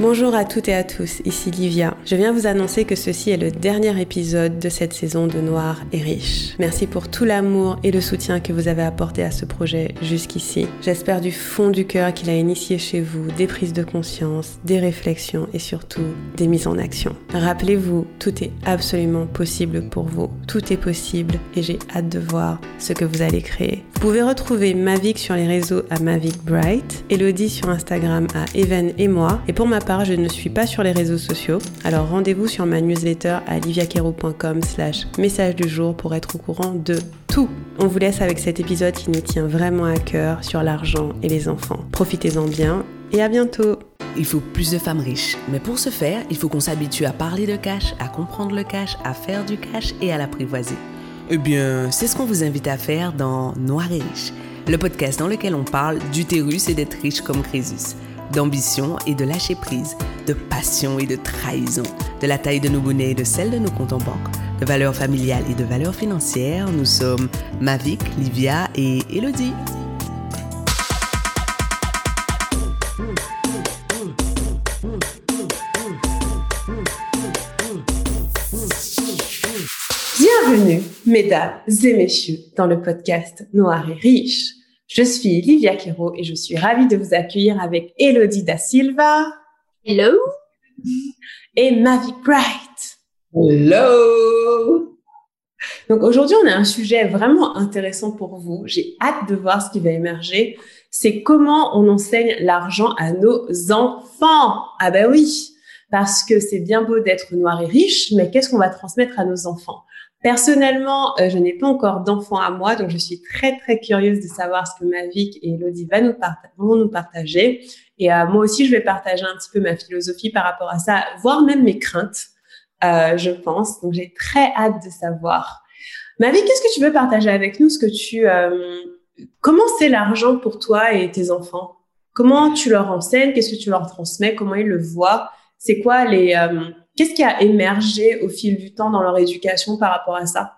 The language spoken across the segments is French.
Bonjour à toutes et à tous, ici Livia. Je viens vous annoncer que ceci est le dernier épisode de cette saison de Noir et Riche. Merci pour tout l'amour et le soutien que vous avez apporté à ce projet jusqu'ici. J'espère du fond du cœur qu'il a initié chez vous des prises de conscience, des réflexions et surtout des mises en action. Rappelez-vous, tout est absolument possible pour vous. Tout est possible et j'ai hâte de voir ce que vous allez créer. Vous pouvez retrouver Mavic sur les réseaux à Mavic Bright, Elodie sur Instagram à Even et moi je ne suis pas sur les réseaux sociaux, alors rendez-vous sur ma newsletter à liviaquero.com slash message du jour pour être au courant de tout. On vous laisse avec cet épisode qui nous tient vraiment à cœur sur l'argent et les enfants. Profitez-en bien et à bientôt il faut plus de femmes riches. Mais pour ce faire, il faut qu'on s'habitue à parler de cash, à comprendre le cash, à faire du cash et à l'apprivoiser. Eh bien, c'est ce qu'on vous invite à faire dans Noir et Riche, le podcast dans lequel on parle d'utérus et d'être riche comme Crésus d'ambition et de lâcher prise, de passion et de trahison, de la taille de nos bonnets et de celle de nos comptes en banque, de valeurs familiales et de valeurs financières. Nous sommes Mavic, Livia et Elodie. Bienvenue, mesdames et messieurs, dans le podcast Noir et Riche. Je suis Livia Quero et je suis ravie de vous accueillir avec Elodie da Silva. Hello. Et Mavic Bright. Hello. Donc aujourd'hui, on a un sujet vraiment intéressant pour vous. J'ai hâte de voir ce qui va émerger. C'est comment on enseigne l'argent à nos enfants. Ah ben oui, parce que c'est bien beau d'être noir et riche, mais qu'est-ce qu'on va transmettre à nos enfants? Personnellement, euh, je n'ai pas encore d'enfant à moi, donc je suis très très curieuse de savoir ce que Mavic et Elodie vont nous partager. Et euh, moi aussi, je vais partager un petit peu ma philosophie par rapport à ça, voire même mes craintes, euh, je pense. Donc j'ai très hâte de savoir. Mavic, qu'est-ce que tu veux partager avec nous Ce que tu, comment c'est l'argent pour toi et tes enfants? Comment tu leur enseignes? Qu'est-ce que tu leur transmets? Comment ils le voient? C'est quoi les Qu'est-ce qui a émergé au fil du temps dans leur éducation par rapport à ça?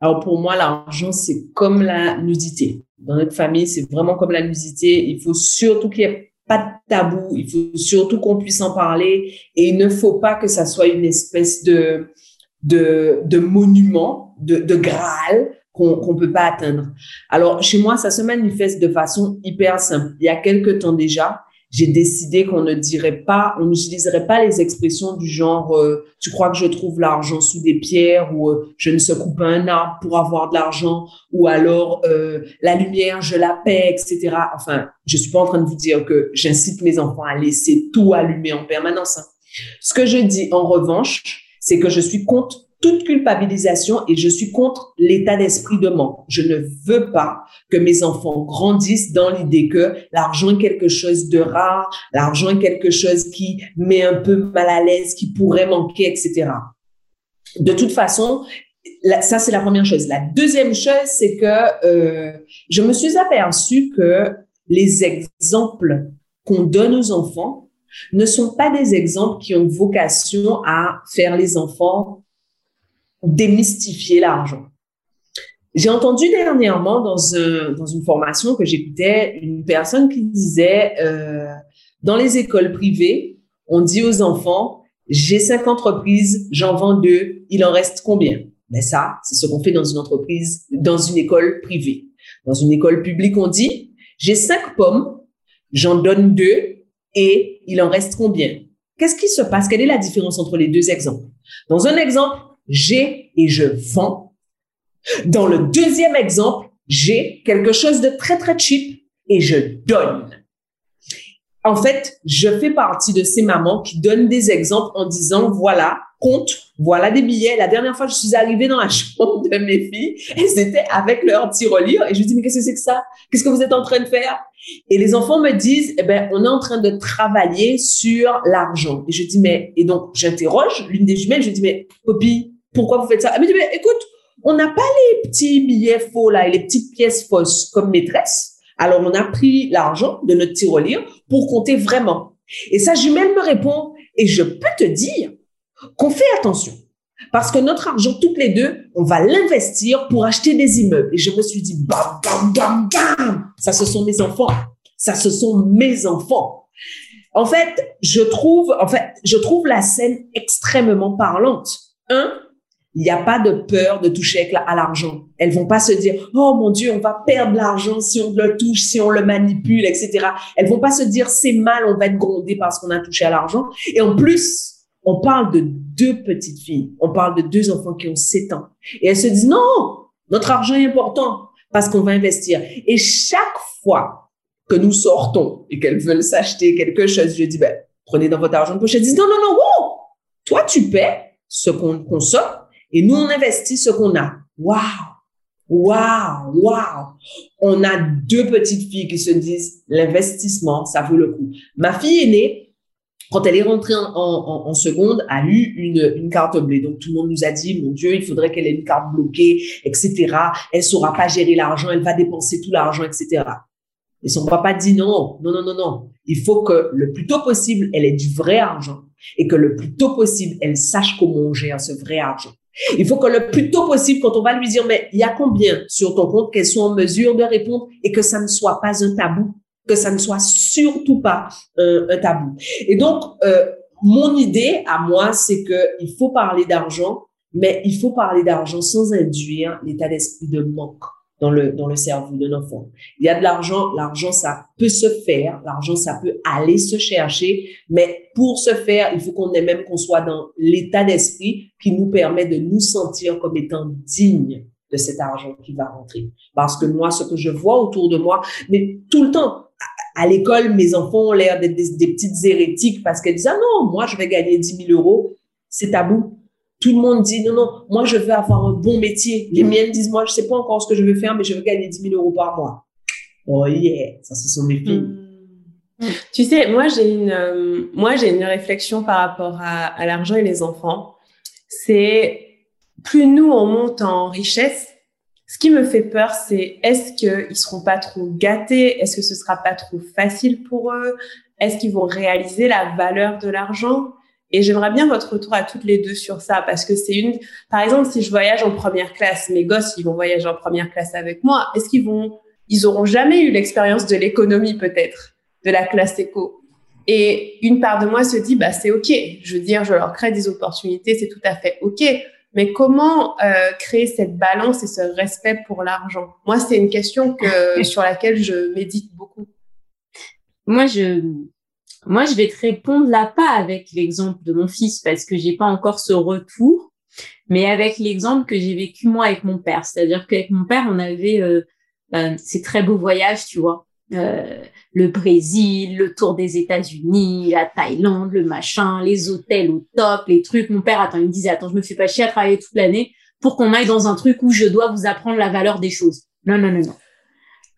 Alors pour moi, l'argent, c'est comme la nudité. Dans notre famille, c'est vraiment comme la nudité. Il faut surtout qu'il n'y ait pas de tabou. Il faut surtout qu'on puisse en parler. Et il ne faut pas que ça soit une espèce de, de, monument, de, de graal qu'on ne peut pas atteindre. Alors, chez moi, ça se manifeste de façon hyper simple. Il y a quelques temps déjà, j'ai décidé qu'on ne dirait pas, on n'utiliserait pas les expressions du genre euh, tu crois que je trouve l'argent sous des pierres ou euh, je ne secoue pas un arbre pour avoir de l'argent ou alors euh, la lumière je la paie etc. Enfin, je suis pas en train de vous dire que j'incite mes enfants à laisser tout allumer en permanence. Hein. Ce que je dis en revanche, c'est que je suis contre toute culpabilisation et je suis contre l'état d'esprit de manque. Je ne veux pas que mes enfants grandissent dans l'idée que l'argent est quelque chose de rare, l'argent est quelque chose qui met un peu mal à l'aise, qui pourrait manquer, etc. De toute façon, ça c'est la première chose. La deuxième chose, c'est que euh, je me suis aperçue que les exemples qu'on donne aux enfants ne sont pas des exemples qui ont vocation à faire les enfants démystifier l'argent. J'ai entendu dernièrement dans, un, dans une formation que j'écoutais une personne qui disait euh, dans les écoles privées, on dit aux enfants j'ai cinq entreprises, j'en vends deux, il en reste combien? Mais ça, c'est ce qu'on fait dans une entreprise, dans une école privée. Dans une école publique, on dit j'ai cinq pommes, j'en donne deux et il en reste combien? Qu'est-ce qui se passe? Quelle est la différence entre les deux exemples? Dans un exemple, j'ai et je vends. Dans le deuxième exemple, j'ai quelque chose de très, très cheap et je donne. En fait, je fais partie de ces mamans qui donnent des exemples en disant, voilà, compte, voilà des billets. La dernière fois, je suis arrivée dans la chambre de mes filles, elles étaient avec leur tirelire et je dis, mais qu'est-ce que c'est que ça? Qu'est-ce que vous êtes en train de faire? Et les enfants me disent, eh ben, on est en train de travailler sur l'argent. Et je dis, mais, et donc, j'interroge l'une des jumelles, je dis, mais, copie, pourquoi vous faites ça? Elle me dit, mais écoute, on n'a pas les petits billets faux là et les petites pièces fausses comme maîtresse. Alors, on a pris l'argent de notre tirelire pour compter vraiment. Et sa jumelle me répond, et je peux te dire qu'on fait attention. Parce que notre argent, toutes les deux, on va l'investir pour acheter des immeubles. Et je me suis dit, bam, bam, bam, bam. Ça, ce sont mes enfants. Ça, ce sont mes enfants. en fait, je trouve, en fait, je trouve la scène extrêmement parlante. Un, il n'y a pas de peur de toucher à l'argent. Elles vont pas se dire, oh mon Dieu, on va perdre l'argent si on le touche, si on le manipule, etc. Elles vont pas se dire, c'est mal, on va être grondé parce qu'on a touché à l'argent. Et en plus, on parle de deux petites filles. On parle de deux enfants qui ont 7 ans. Et elles se disent, non, notre argent est important parce qu'on va investir. Et chaque fois que nous sortons et qu'elles veulent s'acheter quelque chose, je dis, ben, prenez dans votre argent de poche. Elles disent, non, non, non, oh, toi, tu paies ce qu'on consomme et nous, on investit ce qu'on a. Waouh! Waouh, waouh. On a deux petites filles qui se disent l'investissement, ça vaut le coup. Ma fille aînée, quand elle est rentrée en, seconde, a eu une, une carte bleue. Donc tout le monde nous a dit, mon Dieu, il faudrait qu'elle ait une carte bloquée, etc. Elle saura pas gérer l'argent, elle va dépenser tout l'argent, etc. Et son papa dit non, non, non, non, non. Il faut que le plus tôt possible, elle ait du vrai argent et que le plus tôt possible, elle sache comment on gère ce vrai argent. Il faut que le plus tôt possible, quand on va lui dire, mais il y a combien sur ton compte, qu'elle soit en mesure de répondre et que ça ne soit pas un tabou que ça ne soit surtout pas un, un tabou. Et donc, euh, mon idée à moi, c'est que il faut parler d'argent, mais il faut parler d'argent sans induire l'état d'esprit de manque dans le dans le cerveau d'un enfant. Il y a de l'argent, l'argent ça peut se faire, l'argent ça peut aller se chercher, mais pour se faire, il faut qu'on ait même qu'on soit dans l'état d'esprit qui nous permet de nous sentir comme étant dignes de cet argent qui va rentrer. Parce que moi, ce que je vois autour de moi, mais tout le temps, à l'école, mes enfants ont l'air d'être des, petites hérétiques parce qu'elles disent, ah non, moi, je vais gagner 10 000 euros. C'est tabou. Tout le monde dit, non, non, moi, je veux avoir un bon métier. Les miennes disent, moi, je sais pas encore ce que je veux faire, mais je veux gagner 10 000 euros par mois. Oh yeah, ça, ce sont mes filles. Hmm. Tu sais, moi, j'ai une, euh, moi, j'ai une réflexion par rapport à, à l'argent et les enfants. C'est plus nous, on monte en richesse, ce qui me fait peur, c'est est-ce qu'ils seront pas trop gâtés? Est-ce que ce sera pas trop facile pour eux? Est-ce qu'ils vont réaliser la valeur de l'argent? Et j'aimerais bien votre retour à toutes les deux sur ça parce que c'est une. Par exemple, si je voyage en première classe, mes gosses, ils vont voyager en première classe avec moi. Est-ce qu'ils vont Ils auront jamais eu l'expérience de l'économie peut-être, de la classe éco? Et une part de moi se dit, bah c'est ok. Je veux dire, je leur crée des opportunités, c'est tout à fait ok. Mais comment euh, créer cette balance et ce respect pour l'argent? Moi, c'est une question que, sur laquelle je médite beaucoup. Moi, je, moi, je vais te répondre là pas avec l'exemple de mon fils parce que j'ai pas encore ce retour, mais avec l'exemple que j'ai vécu moi avec mon père. C'est-à-dire qu'avec mon père, on avait euh, euh, ces très beaux voyages, tu vois. Euh, le Brésil, le tour des États-Unis, la Thaïlande, le machin, les hôtels au top, les trucs. Mon père, attends, il me disait, attends, je me fais pas chier à travailler toute l'année pour qu'on aille dans un truc où je dois vous apprendre la valeur des choses. Non, non, non, non.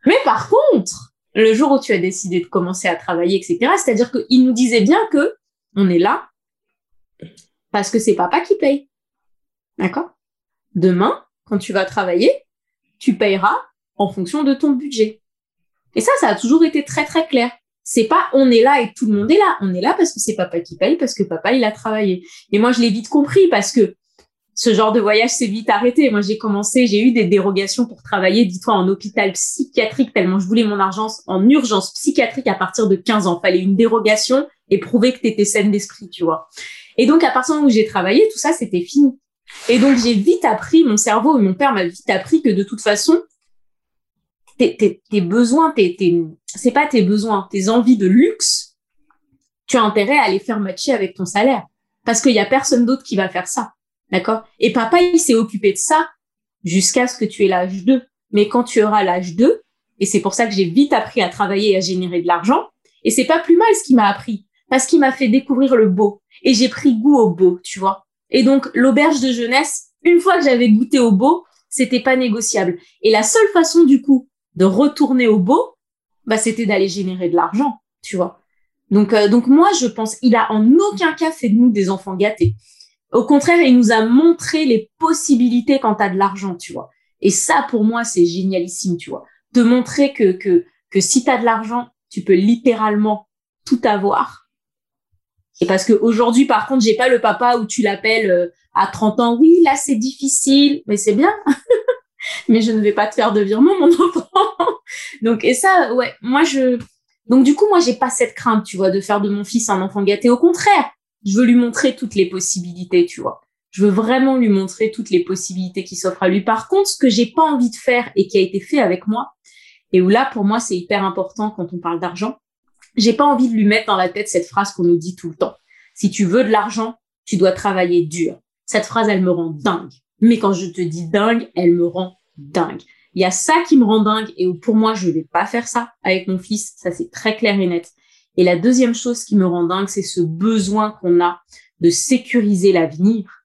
Mais par contre, le jour où tu as décidé de commencer à travailler, etc., c'est-à-dire qu'il nous disait bien que on est là parce que c'est papa qui paye. D'accord? Demain, quand tu vas travailler, tu payeras en fonction de ton budget. Et ça, ça a toujours été très, très clair. C'est pas on est là et tout le monde est là. On est là parce que c'est papa qui paye, parce que papa, il a travaillé. Et moi, je l'ai vite compris parce que ce genre de voyage s'est vite arrêté. Moi, j'ai commencé, j'ai eu des dérogations pour travailler, dis-toi, en hôpital psychiatrique, tellement je voulais mon argent en urgence psychiatrique à partir de 15 ans. Fallait une dérogation et prouver que tu étais saine d'esprit, tu vois. Et donc, à partir du moment où j'ai travaillé, tout ça, c'était fini. Et donc, j'ai vite appris, mon cerveau et mon père m'a vite appris que de toute façon, tes, tes, besoins, tes, tes, c'est pas tes besoins, tes envies de luxe, tu as intérêt à les faire matcher avec ton salaire. Parce qu'il y a personne d'autre qui va faire ça. D'accord? Et papa, il s'est occupé de ça jusqu'à ce que tu aies l'âge 2. Mais quand tu auras l'âge 2, et c'est pour ça que j'ai vite appris à travailler et à générer de l'argent, et c'est pas plus mal ce qu'il m'a appris, parce qu'il m'a fait découvrir le beau. Et j'ai pris goût au beau, tu vois. Et donc, l'auberge de jeunesse, une fois que j'avais goûté au beau, c'était pas négociable. Et la seule façon, du coup, de retourner au beau, bah, c'était d'aller générer de l'argent, tu vois. Donc, euh, donc moi, je pense, il a en aucun cas fait de nous des enfants gâtés. Au contraire, il nous a montré les possibilités quand tu as de l'argent, tu vois. Et ça, pour moi, c'est génialissime, tu vois. Te montrer que, que, que si tu as de l'argent, tu peux littéralement tout avoir. Et parce que aujourd'hui, par contre, j'ai pas le papa où tu l'appelles euh, à 30 ans, oui, là, c'est difficile, mais c'est bien. mais je ne vais pas te faire de virement, mon enfant. Donc, et ça, ouais, moi, je, Donc du coup, moi, j'ai pas cette crainte, tu vois, de faire de mon fils un enfant gâté. Au contraire, je veux lui montrer toutes les possibilités, tu vois. Je veux vraiment lui montrer toutes les possibilités qui s'offrent à lui. Par contre, ce que j'ai pas envie de faire et qui a été fait avec moi, et où là, pour moi, c'est hyper important quand on parle d'argent, j'ai pas envie de lui mettre dans la tête cette phrase qu'on nous dit tout le temps. Si tu veux de l'argent, tu dois travailler dur. Cette phrase, elle me rend dingue. Mais quand je te dis dingue, elle me rend dingue. Il y a ça qui me rend dingue et pour moi, je vais pas faire ça avec mon fils. Ça, c'est très clair et net. Et la deuxième chose qui me rend dingue, c'est ce besoin qu'on a de sécuriser l'avenir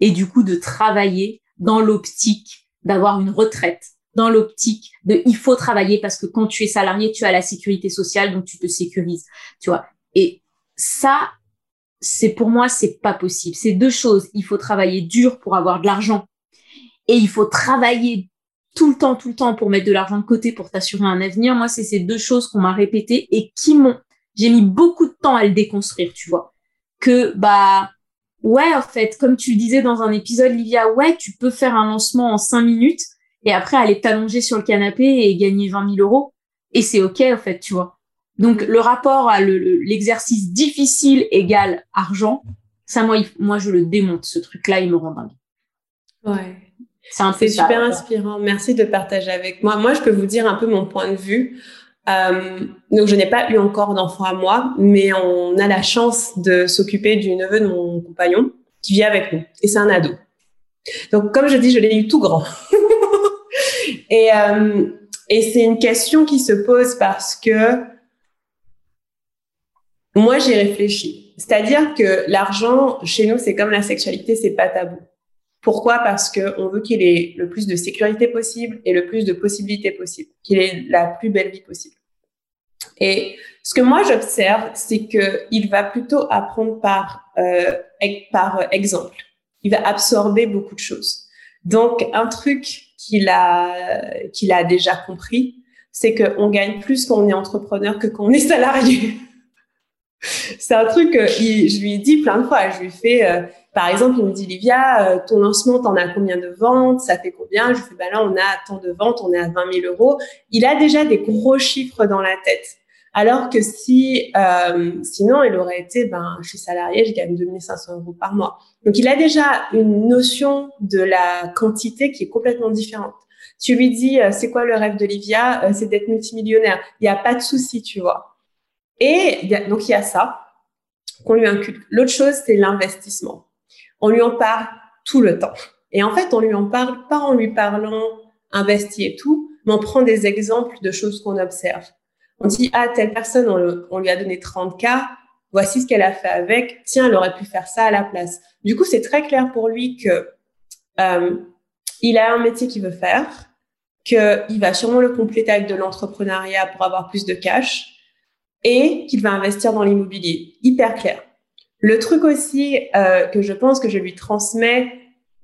et du coup de travailler dans l'optique d'avoir une retraite, dans l'optique de il faut travailler parce que quand tu es salarié, tu as la sécurité sociale, donc tu te sécurises, tu vois. Et ça, c'est pour moi, c'est pas possible. C'est deux choses. Il faut travailler dur pour avoir de l'argent et il faut travailler tout le temps, tout le temps pour mettre de l'argent de côté pour t'assurer un avenir. Moi, c'est ces deux choses qu'on m'a répétées et qui m'ont, j'ai mis beaucoup de temps à le déconstruire, tu vois. Que, bah, ouais, en fait, comme tu le disais dans un épisode, Livia, ouais, tu peux faire un lancement en cinq minutes et après aller t'allonger sur le canapé et gagner 20 000 euros. Et c'est OK, en fait, tu vois. Donc, le rapport à l'exercice difficile égale argent, ça, moi, moi, je le démonte. Ce truc-là, il me rend dingue. Ouais. C'est super inspirant. Merci de partager avec moi. Moi, je peux vous dire un peu mon point de vue. Euh, donc, je n'ai pas eu encore d'enfant à moi, mais on a la chance de s'occuper du neveu de mon compagnon qui vit avec nous. Et c'est un ado. Donc, comme je dis, je l'ai eu tout grand. et euh, et c'est une question qui se pose parce que moi, j'ai réfléchi. C'est-à-dire que l'argent, chez nous, c'est comme la sexualité, c'est pas tabou. Pourquoi? Parce qu'on veut qu'il ait le plus de sécurité possible et le plus de possibilités possibles, qu'il ait la plus belle vie possible. Et ce que moi j'observe, c'est qu'il va plutôt apprendre par, euh, par exemple. Il va absorber beaucoup de choses. Donc, un truc qu'il a, qu'il a déjà compris, c'est qu'on gagne plus quand on est entrepreneur que quand on est salarié. C'est un truc que je lui ai dit plein de fois. Je lui fais, euh, par exemple, il me dit, Livia, euh, ton lancement, t'en as combien de ventes? Ça fait combien? Je lui fais, bah là, on a tant de ventes, on est à 20 000 euros. Il a déjà des gros chiffres dans la tête. Alors que si, euh, sinon, il aurait été, ben, je suis salarié, je gagne 2500 euros par mois. Donc, il a déjà une notion de la quantité qui est complètement différente. Tu lui dis, c'est quoi le rêve de Livia? C'est d'être multimillionnaire. Il n'y a pas de souci, tu vois. Et donc, il y a ça qu'on lui inculque. L'autre chose, c'est l'investissement. On lui en parle tout le temps. Et en fait, on lui en parle pas en lui parlant investi et tout, mais on prend des exemples de choses qu'on observe. On dit, ah, telle personne, on, lui a donné 30 cas, voici ce qu'elle a fait avec, tiens, elle aurait pu faire ça à la place. Du coup, c'est très clair pour lui que euh, il a un métier qu'il veut faire, qu'il va sûrement le compléter avec de l'entrepreneuriat pour avoir plus de cash, et qu'il va investir dans l'immobilier. Hyper clair. Le truc aussi euh, que je pense que je lui transmets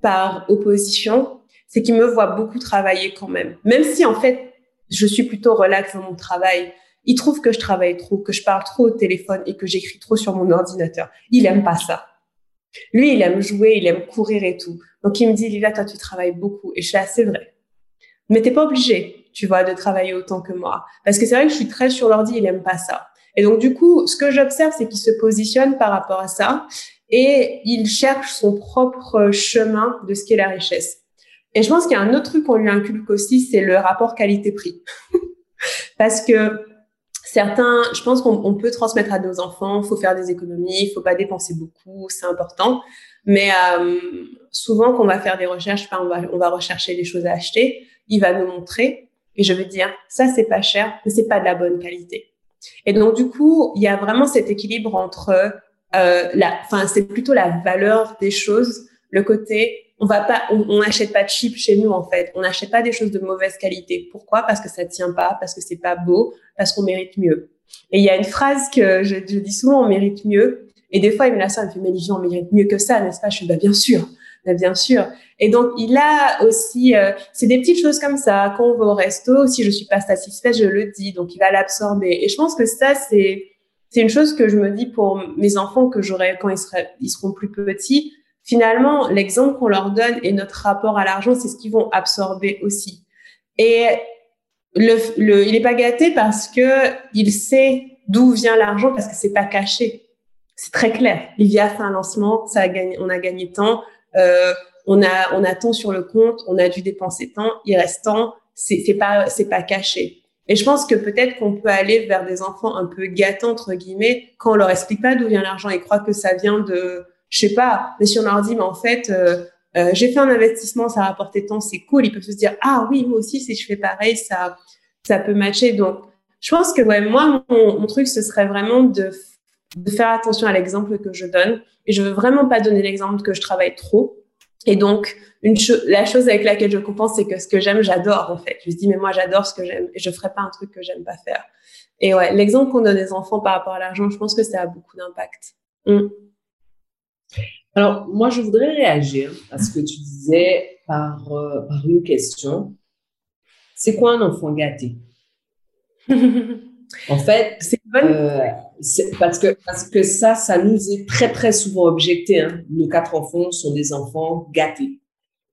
par opposition, c'est qu'il me voit beaucoup travailler quand même. Même si en fait, je suis plutôt relax dans mon travail. Il trouve que je travaille trop, que je parle trop au téléphone et que j'écris trop sur mon ordinateur. Il aime pas ça. Lui, il aime jouer, il aime courir et tout. Donc il me dit, Lila, toi, tu travailles beaucoup. Et je suis assez vrai. Mais t'es pas obligé tu vois, de travailler autant que moi. Parce que c'est vrai que je suis très sur l'ordi, il aime pas ça. Et donc, du coup, ce que j'observe, c'est qu'il se positionne par rapport à ça et il cherche son propre chemin de ce qu'est la richesse. Et je pense qu'il y a un autre truc qu'on lui inculque aussi, c'est le rapport qualité-prix. Parce que certains, je pense qu'on peut transmettre à nos enfants, faut faire des économies, faut pas dépenser beaucoup, c'est important. Mais euh, souvent, quand on va faire des recherches, on va, on va rechercher des choses à acheter, il va nous montrer et je veux dire, ça, c'est pas cher, mais c'est pas de la bonne qualité. Et donc, du coup, il y a vraiment cet équilibre entre euh, la, enfin, c'est plutôt la valeur des choses, le côté, on va pas, on n'achète pas de chips chez nous, en fait. On n'achète pas des choses de mauvaise qualité. Pourquoi? Parce que ça tient pas, parce que c'est pas beau, parce qu'on mérite mieux. Et il y a une phrase que je, je, dis souvent, on mérite mieux. Et des fois, il me la ça, il me fait, mais on mérite mieux que ça, n'est-ce pas? Je suis, bah, bien sûr bien sûr. Et donc, il a aussi, euh, c'est des petites choses comme ça. Quand on va au resto, si je suis pas satisfaite, je le dis. Donc, il va l'absorber. Et je pense que ça, c'est, c'est une chose que je me dis pour mes enfants que j'aurai quand ils, seraient, ils seront plus petits. Finalement, l'exemple qu'on leur donne et notre rapport à l'argent, c'est ce qu'ils vont absorber aussi. Et le, le, il n'est pas gâté parce que il sait d'où vient l'argent parce que c'est pas caché. C'est très clair. Livia fait un lancement, ça a gagné, on a gagné tant, euh, on a on a tant sur le compte, on a dû dépenser tant, il reste tant. C'est pas c'est pas caché. Et je pense que peut-être qu'on peut aller vers des enfants un peu gâtés entre guillemets quand on leur explique pas d'où vient l'argent. Ils croient que ça vient de je sais pas. Mais si on leur dit mais en fait euh, euh, j'ai fait un investissement, ça a rapporté tant, c'est cool. Ils peuvent se dire ah oui moi aussi si je fais pareil ça ça peut matcher. Donc je pense que ouais moi mon, mon truc ce serait vraiment de de faire attention à l'exemple que je donne. Et je veux vraiment pas donner l'exemple que je travaille trop. Et donc, une la chose avec laquelle je compense, c'est que ce que j'aime, j'adore en fait. Je me dis, mais moi, j'adore ce que j'aime et je ferai pas un truc que j'aime pas faire. Et ouais, l'exemple qu'on donne aux enfants par rapport à l'argent, je pense que ça a beaucoup d'impact. Mm. Alors, moi, je voudrais réagir à ce que tu disais par, euh, par une question. C'est quoi un enfant gâté? En fait, c'est euh, parce que parce que ça, ça nous est très très souvent objecté. Hein. Nos quatre enfants sont des enfants gâtés.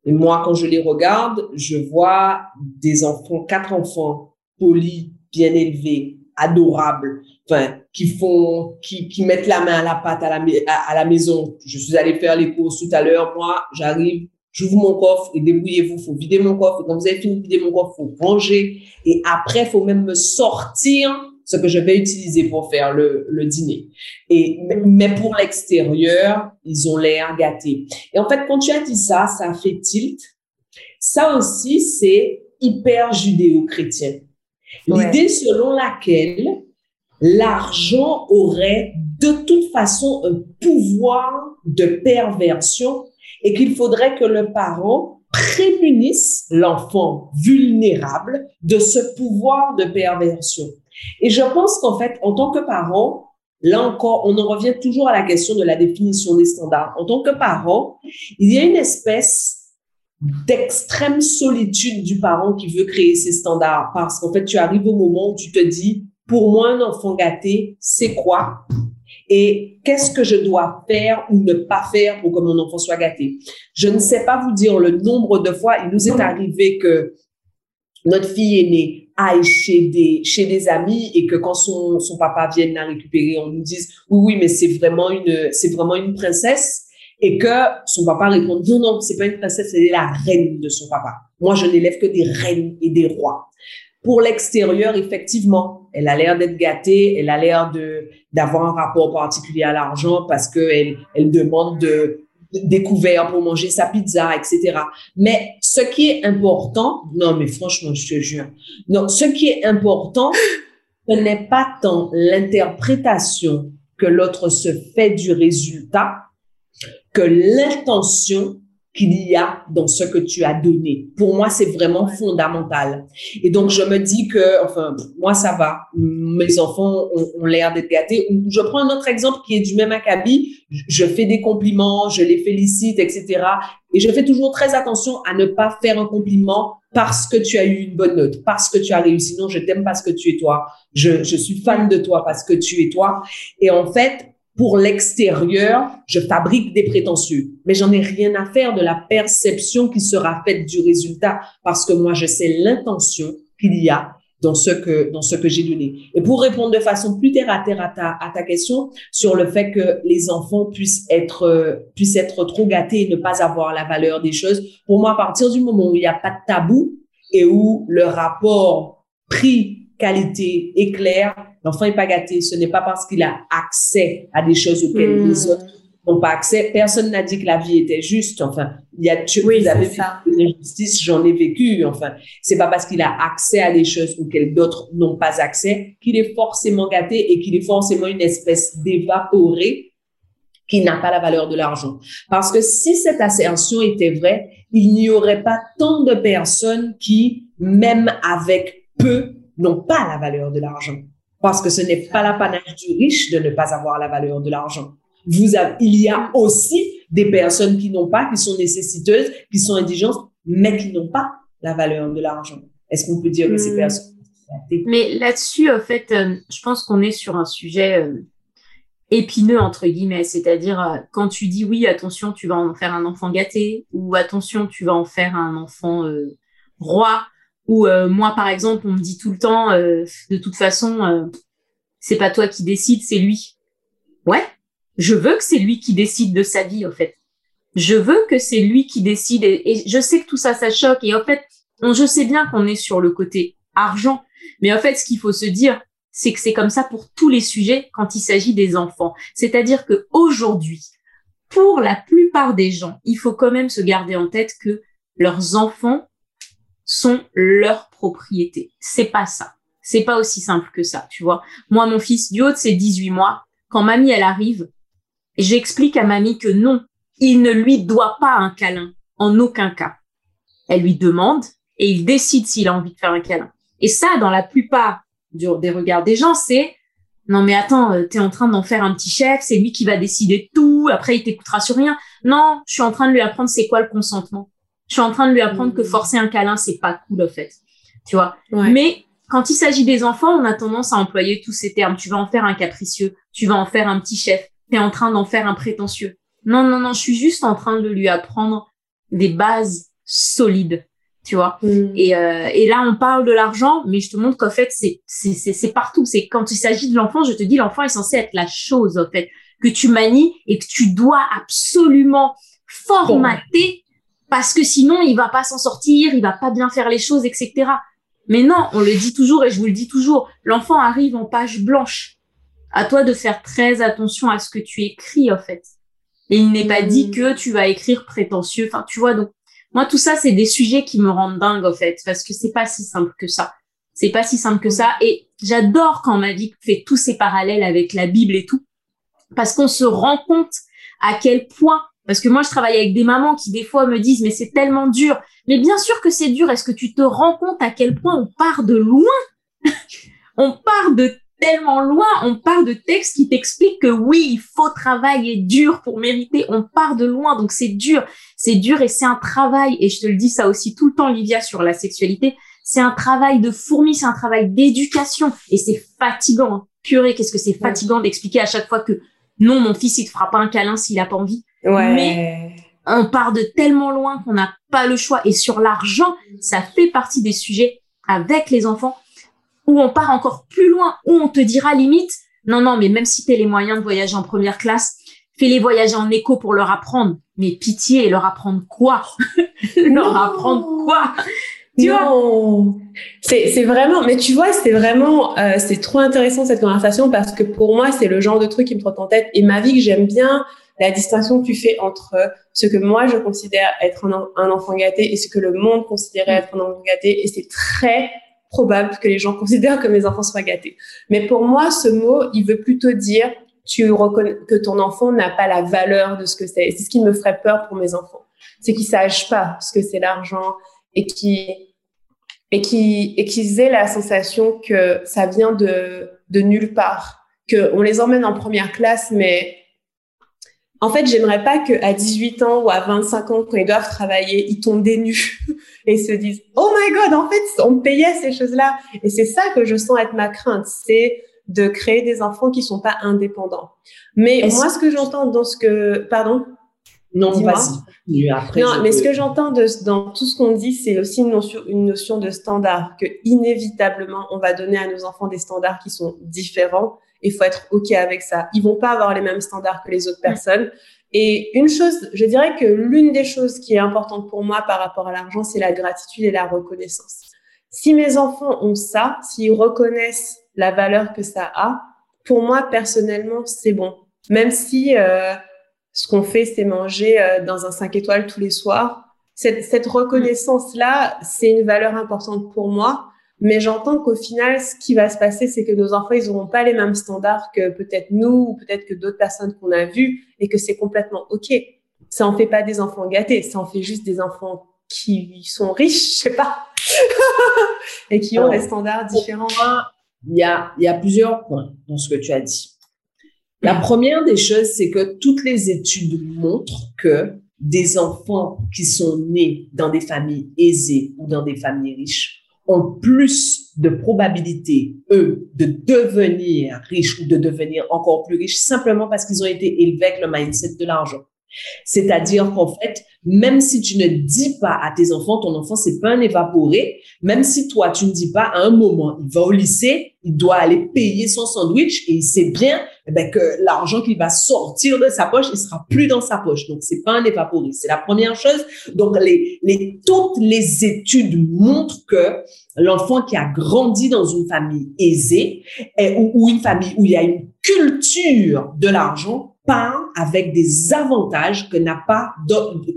Et moi, quand je les regarde, je vois des enfants, quatre enfants polis, bien élevés, adorables, enfin, qui font, qui, qui mettent la main à la pâte à la, à, la maison. Je suis allée faire les courses tout à l'heure. Moi, j'arrive, j'ouvre mon coffre et débrouillez-vous. Faut vider mon coffre. Et quand vous avez fini de vider mon coffre, faut ranger. Et après, faut même me sortir ce que je vais utiliser pour faire le, le dîner. Et, mais pour l'extérieur, ils ont l'air gâtés. Et en fait, quand tu as dit ça, ça a fait tilt. Ça aussi, c'est hyper judéo-chrétien. L'idée selon laquelle l'argent aurait de toute façon un pouvoir de perversion et qu'il faudrait que le parent prémunisse l'enfant vulnérable de ce pouvoir de perversion. Et je pense qu'en fait, en tant que parent, là encore, on en revient toujours à la question de la définition des standards. En tant que parent, il y a une espèce d'extrême solitude du parent qui veut créer ces standards parce qu'en fait, tu arrives au moment où tu te dis, pour moi, un enfant gâté, c'est quoi? Et qu'est-ce que je dois faire ou ne pas faire pour que mon enfant soit gâté? Je ne sais pas vous dire le nombre de fois, il nous est arrivé que notre fille aînée aille chez des, chez des amis et que quand son, son papa vienne la récupérer, on nous dise, oui, oui, mais c'est vraiment une, c'est vraiment une princesse. Et que son papa répond, non, non, c'est pas une princesse, c'est la reine de son papa. Moi, je n'élève que des reines et des rois. Pour l'extérieur, effectivement, elle a l'air d'être gâtée, elle a l'air de d'avoir un rapport particulier à l'argent parce que elle, elle demande de découvert pour manger sa pizza, etc. Mais ce qui est important, non, mais franchement, je te jure, non, ce qui est important, ce n'est pas tant l'interprétation que l'autre se fait du résultat que l'intention qu'il y a dans ce que tu as donné. Pour moi, c'est vraiment fondamental. Et donc, je me dis que, enfin, moi, ça va. Mes enfants ont, l'air d'être gâtés. Je prends un autre exemple qui est du même acabit. Je fais des compliments, je les félicite, etc. Et je fais toujours très attention à ne pas faire un compliment parce que tu as eu une bonne note, parce que tu as réussi. Non, je t'aime parce que tu es toi. Je, je suis fan de toi parce que tu es toi. Et en fait, pour l'extérieur, je fabrique des prétentieux, mais j'en ai rien à faire de la perception qui sera faite du résultat parce que moi, je sais l'intention qu'il y a dans ce que dans ce que j'ai donné. Et pour répondre de façon plus terre à terre à ta, à ta question sur le fait que les enfants puissent être puissent être trop gâtés et ne pas avoir la valeur des choses, pour moi, à partir du moment où il n'y a pas de tabou et où le rapport prix qualité est clair, L'enfant n'est pas gâté. Ce n'est pas parce qu'il a accès à des choses auxquelles hmm. les autres n'ont pas accès. Personne n'a dit que la vie était juste. Enfin, il y a, tu, oui, vous avez j'en ai vécu. Enfin, c'est pas parce qu'il a accès à des choses auxquelles d'autres n'ont pas accès qu'il est forcément gâté et qu'il est forcément une espèce d'évaporé qui n'a pas la valeur de l'argent. Parce que si cette assertion était vraie, il n'y aurait pas tant de personnes qui, même avec peu, n'ont pas la valeur de l'argent parce que ce n'est pas l'apanage du riche de ne pas avoir la valeur de l'argent. Vous avez, il y a aussi des personnes qui n'ont pas, qui sont nécessiteuses, qui sont indigentes, mais qui n'ont pas la valeur de l'argent. Est-ce qu'on peut dire que ces hmm. personnes Mais là-dessus, en fait, euh, je pense qu'on est sur un sujet euh, épineux entre guillemets, c'est-à-dire euh, quand tu dis oui, attention, tu vas en faire un enfant gâté, ou attention, tu vas en faire un enfant roi Ou euh, moi, par exemple, on me dit tout le temps, euh, de toute façon, euh, c'est pas toi qui décide, c'est lui. Ouais, je veux que c'est lui qui décide de sa vie, en fait. Je veux que c'est lui qui décide. Et, je sais que tout ça, ça choque. Et en fait, je sais bien qu'on est sur le côté argent. Mais en fait, ce qu'il faut se dire, c'est que c'est comme ça pour tous les sujets quand il s'agit des enfants. C'est-à-dire que aujourd'hui, pour la plupart des gens, il faut quand même se garder en tête que leurs enfants sont leur propriété. C'est pas ça. C'est pas aussi simple que ça, tu vois. Moi, mon fils du haut de ses 18 mois, quand mamie, elle arrive, j'explique à mamie que non, il ne lui doit pas un câlin, en aucun cas. Elle lui demande et il décide s'il a envie de faire un câlin. Et ça, dans la plupart des regards des gens, c'est non mais attends, euh, t'es en train d'en faire un petit chef, c'est lui qui va décider de tout, après il t'écoutera sur rien. Non, je suis en train de lui apprendre c'est quoi le consentement. Je suis en train de lui apprendre que mmh. forcer un câlin, c'est pas cool, en fait. Tu vois? Mais quand il s'agit des enfants, on a tendance à employer tous ces termes. Tu vas en faire un capricieux, tu vas en faire un petit chef, tu es en train d'en faire un prétentieux. Non, non, non, je suis juste en train de lui apprendre des bases solides, tu vois? Mmh. Et, euh, et là, on parle de l'argent, mais je te montre qu'en fait, c'est c'est partout. C'est quand il s'agit de l'enfant, je te dis, l'enfant est censé être la chose, en fait, que tu manies et que tu dois absolument formater parce que sinon il va pas s'en sortir, il va pas bien faire les choses, etc. Mais non, on le dit toujours et je vous le dis toujours, l'enfant arrive en page blanche. À toi de faire très attention à ce que tu écris en fait. Et il n'est pas dit que tu vas écrire prétentieux. Enfin, tu vois donc moi tout ça c'est des sujets qui me rendent dingue en fait parce que c'est pas si simple que ça. C'est pas si simple que ça et j'adore quand ma vie fait tous ces parallèles avec la Bible et tout parce qu'on se rend compte à quel point parce que moi, je travaille avec des mamans qui des fois me disent, mais c'est tellement dur. Mais bien sûr que c'est dur. Est-ce que tu te rends compte à quel point on part de loin? On part de tellement loin. On part de textes qui t'expliquent que oui, il faut travailler dur pour mériter. On part de loin. Donc c'est dur. C'est dur et c'est un travail. Et je te le dis ça aussi tout le temps, Livia, sur la sexualité. C'est un travail de fourmi, c'est un travail d'éducation. Et c'est fatigant. Hein. Purée, qu'est-ce que c'est fatigant d'expliquer à chaque fois que non, mon fils, il te fera pas un câlin s'il a pas envie. Mais on part de tellement loin qu'on n'a pas le choix. Et sur l'argent, ça fait partie des sujets avec les enfants où on part encore plus loin, où on te dira limite, non, non, mais même si tu as les moyens de voyager en première classe, fais-les voyager en éco pour leur apprendre. Mais pitié, leur apprendre quoi? Leur apprendre quoi? Tu vois? C'est vraiment mais tu vois c'est vraiment euh, c'est trop intéressant cette conversation parce que pour moi c'est le genre de truc qui me trotte en tête. Et ma vie que j'aime bien la distinction que tu fais entre ce que moi je considère être un, enfant gâté et ce que le monde considérait être un enfant gâté. Et c'est très probable que les gens considèrent que mes enfants soient gâtés. Mais pour moi, ce mot, il veut plutôt dire tu reconnais que ton enfant n'a pas la valeur de ce que c'est. C'est ce qui me ferait peur pour mes enfants. C'est qu'ils sachent pas ce que c'est l'argent et qui et qui et qu'ils aient la sensation que ça vient de de nulle part, que on les emmène en première classe, mais en fait, j'aimerais pas qu'à 18 ans ou à 25 ans, quand ils doivent travailler, ils tombent des nus et se disent Oh my God, en fait, on payait ces choses-là. Et c'est ça que je sens être ma crainte, c'est de créer des enfants qui sont pas indépendants. Mais moi, ce que j'entends dans ce que, pardon? Non, vas-y. non, mais ce que j'entends dans tout ce qu'on dit, c'est aussi une notion, une notion de standard, que inévitablement, on va donner à nos enfants des standards qui sont différents il faut être OK avec ça. Ils vont pas avoir les mêmes standards que les autres personnes. Et une chose, je dirais que l'une des choses qui est importante pour moi par rapport à l'argent, c'est la gratitude et la reconnaissance. Si mes enfants ont ça, s'ils reconnaissent la valeur que ça a, pour moi personnellement, c'est bon. Même si euh, ce qu'on fait, c'est manger euh, dans un 5 étoiles tous les soirs, cette, cette reconnaissance-là, c'est une valeur importante pour moi. Mais j'entends qu'au final, ce qui va se passer, c'est que nos enfants, ils n'auront pas les mêmes standards que peut-être nous ou peut-être que d'autres personnes qu'on a vues et que c'est complètement OK. Ça en fait pas des enfants gâtés, ça en fait juste des enfants qui sont riches, je sais pas, et qui ont des standards différents. Il y a, il y a plusieurs points dans ce que tu as dit. La première des choses, c'est que toutes les études montrent que des enfants qui sont nés dans des familles aisées ou dans des familles riches ont plus de probabilité, eux, de devenir riches ou de devenir encore plus riches simplement parce qu'ils ont été élevés avec le mindset de l'argent. C'est-à-dire qu'en fait, même si tu ne dis pas à tes enfants, ton enfant, c'est pas un évaporé, même si toi, tu ne dis pas à un moment, il va au lycée, il doit aller payer son sandwich et il sait bien eh ben, que l'argent qu'il va sortir de sa poche, il sera plus dans sa poche. Donc, c'est pas un évaporé. C'est la première chose. Donc, toutes les études montrent que l'enfant qui a grandi dans une famille aisée ou une famille où il y a une culture de l'argent part avec des avantages que n'a pas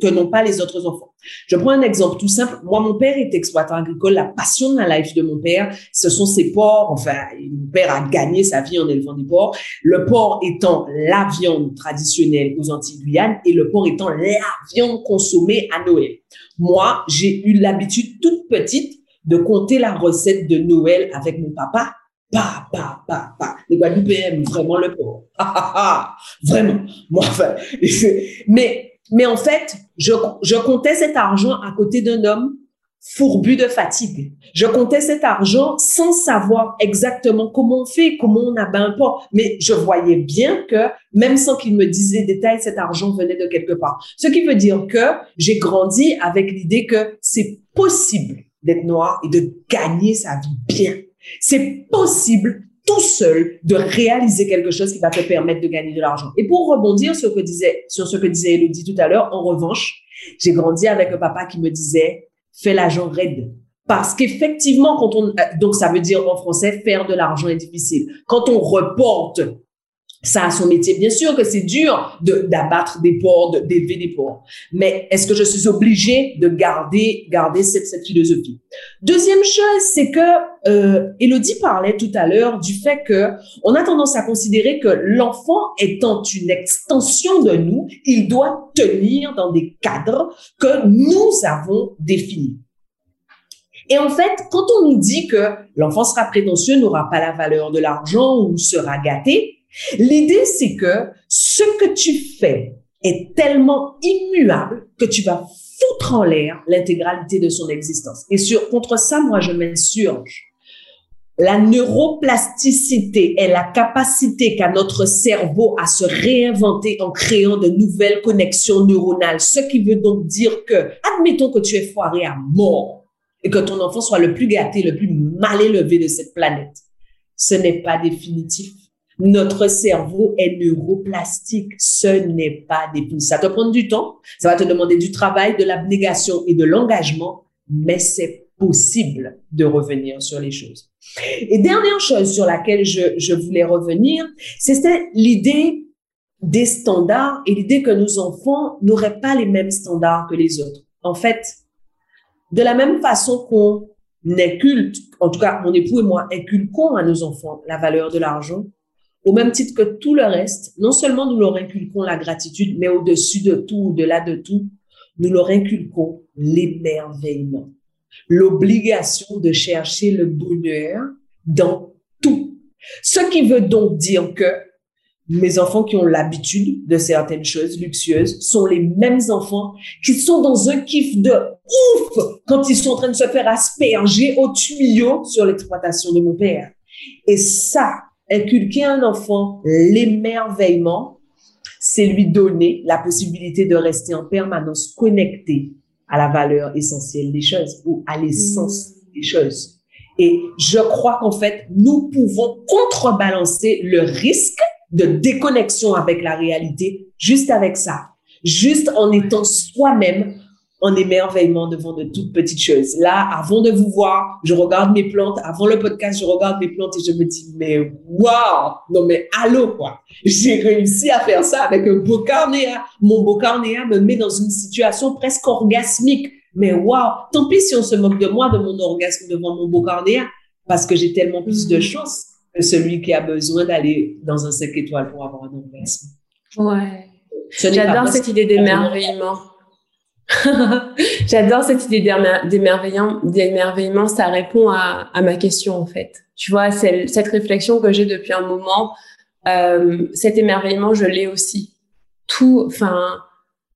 que n'ont pas les autres enfants. Je prends un exemple tout simple. Moi, mon père est exploitant agricole. La passion de la life de mon père, ce sont ses porcs. Enfin, mon père a gagné sa vie en élevant des porcs. Le porc étant la viande traditionnelle aux Antilles Guyane et le porc étant la viande consommée à Noël. Moi, j'ai eu l'habitude toute petite de compter la recette de Noël avec mon papa pa, pa, pa, pa. Les Guadeloupéens aiment vraiment le porc. vraiment. Moi, enfin, mais, mais en fait, je, je comptais cet argent à côté d'un homme fourbu de fatigue. Je comptais cet argent sans savoir exactement comment on fait, comment on abat un porc. Mais je voyais bien que, même sans qu'il me dise les détails, cet argent venait de quelque part. Ce qui veut dire que j'ai grandi avec l'idée que c'est possible d'être noir et de gagner sa vie bien. C'est possible tout seul de réaliser quelque chose qui va te permettre de gagner de l'argent. Et pour rebondir sur, ce que disait, sur ce que disait Elodie tout à l'heure, en revanche, j'ai grandi avec un papa qui me disait, fais l'argent raide. Parce qu'effectivement, quand on, donc ça veut dire en français, faire de l'argent est difficile. Quand on reporte ça a son métier. Bien sûr que c'est dur d'abattre des porcs, d'élever des porcs. Mais est-ce que je suis obligée de garder, garder cette, cette philosophie? Deuxième chose, c'est que euh, Elodie parlait tout à l'heure du fait que on a tendance à considérer que l'enfant étant une extension de nous, il doit tenir dans des cadres que nous avons définis. Et en fait, quand on nous dit que l'enfant sera prétentieux, n'aura pas la valeur de l'argent ou sera gâté, L'idée, c'est que ce que tu fais est tellement immuable que tu vas foutre en l'air l'intégralité de son existence. Et sur, contre ça, moi, je m'insurge. La neuroplasticité est la capacité qu'a notre cerveau à se réinventer en créant de nouvelles connexions neuronales. Ce qui veut donc dire que, admettons que tu es foiré à mort et que ton enfant soit le plus gâté, le plus mal élevé de cette planète. Ce n'est pas définitif. Notre cerveau est neuroplastique. Ce n'est pas des Ça te prend du temps, ça va te demander du travail, de l'abnégation et de l'engagement, mais c'est possible de revenir sur les choses. Et dernière chose sur laquelle je, je voulais revenir, c'était l'idée des standards et l'idée que nos enfants n'auraient pas les mêmes standards que les autres. En fait, de la même façon qu'on inculte, en tout cas mon époux et moi inculquons à nos enfants la valeur de l'argent, au même titre que tout le reste, non seulement nous leur inculquons la gratitude, mais au-dessus de tout, au-delà de tout, nous leur inculquons l'émerveillement, l'obligation de chercher le bonheur dans tout. Ce qui veut donc dire que mes enfants qui ont l'habitude de certaines choses luxueuses sont les mêmes enfants qui sont dans un kiff de ouf quand ils sont en train de se faire asperger au tuyau sur l'exploitation de mon père. Et ça, inculquer à un enfant l'émerveillement, c'est lui donner la possibilité de rester en permanence connecté à la valeur essentielle des choses ou à l'essence mmh. des choses. Et je crois qu'en fait, nous pouvons contrebalancer le risque de déconnexion avec la réalité juste avec ça, juste en étant soi-même en émerveillement devant de toutes petites choses. Là, avant de vous voir, je regarde mes plantes. Avant le podcast, je regarde mes plantes et je me dis, mais waouh! Non, mais allô, quoi? J'ai réussi à faire ça avec un beau carnéa. Mon beau carnéa me met dans une situation presque orgasmique. Mais waouh! Tant pis si on se moque de moi, de mon orgasme devant mon beau carnéa, parce que j'ai tellement plus de mm. chance que celui qui a besoin d'aller dans un 5 étoiles pour avoir un orgasme. Ouais. J'adore cette idée d'émerveillement. J'adore cette idée d'émerveillement. Ça répond à, ma question, en fait. Tu vois, cette réflexion que j'ai depuis un moment, euh, cet émerveillement, je l'ai aussi. Tout, enfin,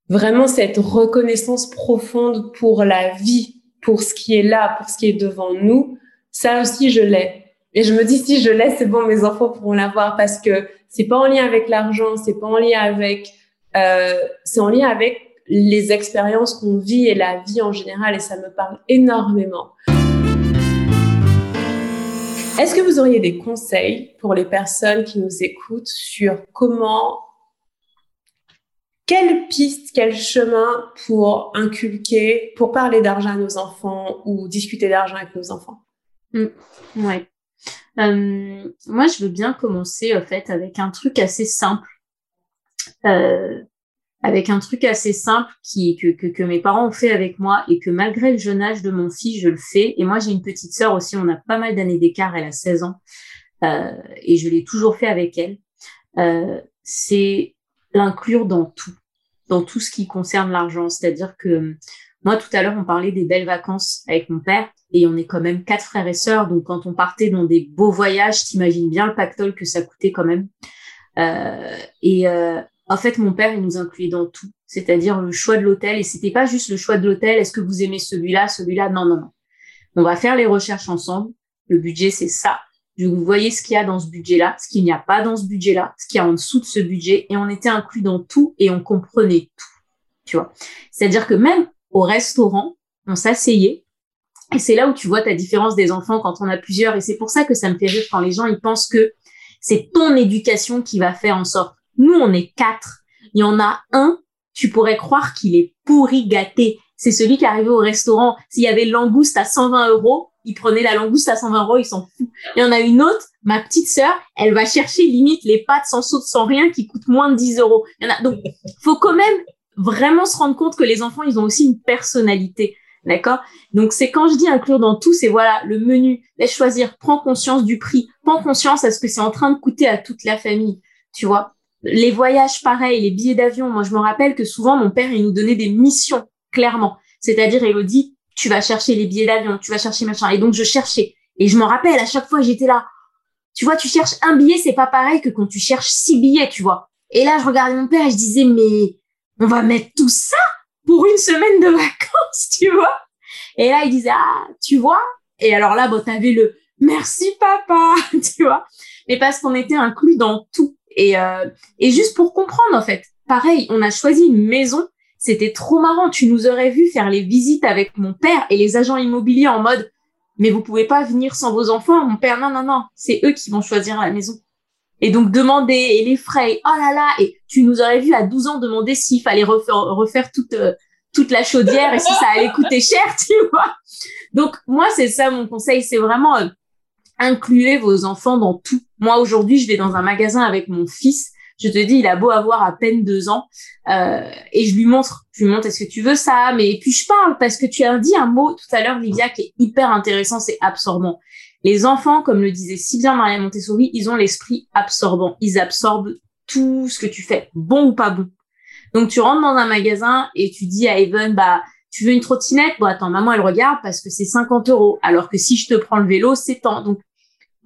vraiment cette reconnaissance profonde pour la vie, pour ce qui est là, pour ce qui est devant nous. Ça aussi, je l'ai. Et je me dis, si je l'ai, c'est bon, mes enfants pourront l'avoir parce que c'est pas en lien avec l'argent, c'est pas en lien avec euh, c'est en lien avec les expériences qu'on vit et la vie en général et ça me parle énormément. Est-ce que vous auriez des conseils pour les personnes qui nous écoutent sur comment, quelle piste, quel chemin pour inculquer, pour parler d'argent à nos enfants ou discuter d'argent avec nos enfants? Mmh, Ouais. Euh, moi, je veux bien commencer en fait avec un truc assez simple. Euh, avec un truc assez simple qui que, que, que, mes parents ont fait avec moi et que malgré le jeune âge de mon fils, je le fais. Et moi, j'ai une petite sœur aussi, on a pas mal d'années d'écart, elle a 16 ans, euh, et je l'ai toujours fait avec elle. Euh, c'est l'inclure dans tout, dans tout ce qui concerne l'argent. C'est-à-dire que moi, tout à l'heure, on parlait des belles vacances avec mon père, et on est quand même quatre frères et sœurs, donc quand on partait dans des beaux voyages, t'imagines bien le pactole que ça coûtait quand même. Euh, et euh, en fait, mon père, il nous incluait dans tout, c'est-à-dire le choix de l'hôtel. Et c'était pas juste le choix de l'hôtel. Est-ce que vous aimez celui-là, celui-là? Non, non, non. On va faire les recherches ensemble. Le budget, c'est ça. Vous voyez ce qu'il y a dans ce budget-là, ce qu'il n'y a pas dans ce budget-là, ce qu'il y a en dessous de ce budget. Et on était inclus dans tout et on comprenait tout. Tu vois. C'est-à-dire que même au restaurant, on s'asseyait. Et c'est là où tu vois ta différence des enfants quand on a plusieurs. Et c'est pour ça que ça me fait rire quand les gens, ils pensent que c'est ton éducation qui va faire en sorte nous, on est quatre. Il y en a un, tu pourrais croire qu'il est pourri gâté. C'est celui qui arrivait au restaurant. S'il y avait langouste à 120 euros, il prenait la langouste à 120 euros, il s'en fout. Il y en a une autre, ma petite sœur, elle va chercher limite les pâtes sans saute, sans rien, qui coûtent moins de 10 euros. Il donc, faut quand même vraiment se rendre compte que les enfants, ils ont aussi une personnalité. D'accord? Donc, c'est quand je dis inclure dans tout, c'est voilà, le menu, laisse choisir, prends conscience du prix, prends conscience à ce que c'est en train de coûter à toute la famille. Tu vois? Les voyages, pareil, les billets d'avion. Moi, je me rappelle que souvent, mon père, il nous donnait des missions, clairement. C'est-à-dire, Elodie, tu vas chercher les billets d'avion, tu vas chercher machin. Et donc, je cherchais. Et je me rappelle, à chaque fois, j'étais là. Tu vois, tu cherches un billet, c'est pas pareil que quand tu cherches six billets, tu vois. Et là, je regardais mon père et je disais, mais on va mettre tout ça pour une semaine de vacances, tu vois. Et là, il disait, ah, tu vois. Et alors là, bon, t'avais le merci papa, tu vois. Mais parce qu'on était inclus dans tout. Et, euh, et juste pour comprendre, en fait, pareil, on a choisi une maison. C'était trop marrant. Tu nous aurais vu faire les visites avec mon père et les agents immobiliers en mode, mais vous pouvez pas venir sans vos enfants. Mon père, non, non, non, c'est eux qui vont choisir la maison. Et donc demander et les frais, oh là là, et tu nous aurais vu à 12 ans demander s'il fallait refaire, toute euh, toute la chaudière et si ça allait coûter cher, tu vois. Donc moi c'est ça mon conseil, c'est vraiment euh, incluez vos enfants dans tout. Moi, aujourd'hui, je vais dans un magasin avec mon fils. Je te dis, il a beau avoir à peine deux ans, euh, et je lui montre, je lui montre, est-ce que tu veux ça? Mais puis je parle parce que tu as dit un mot tout à l'heure, Livia, qui est hyper intéressant, c'est absorbant. Les enfants, comme le disait si bien Maria Montessori, ils ont l'esprit absorbant. Ils absorbent tout ce que tu fais, bon ou pas bon. Donc tu rentres dans un magasin et tu dis à Evan, bah tu veux une trottinette? Bon attends, maman elle regarde parce que c'est 50 euros, alors que si je te prends le vélo, c'est tant.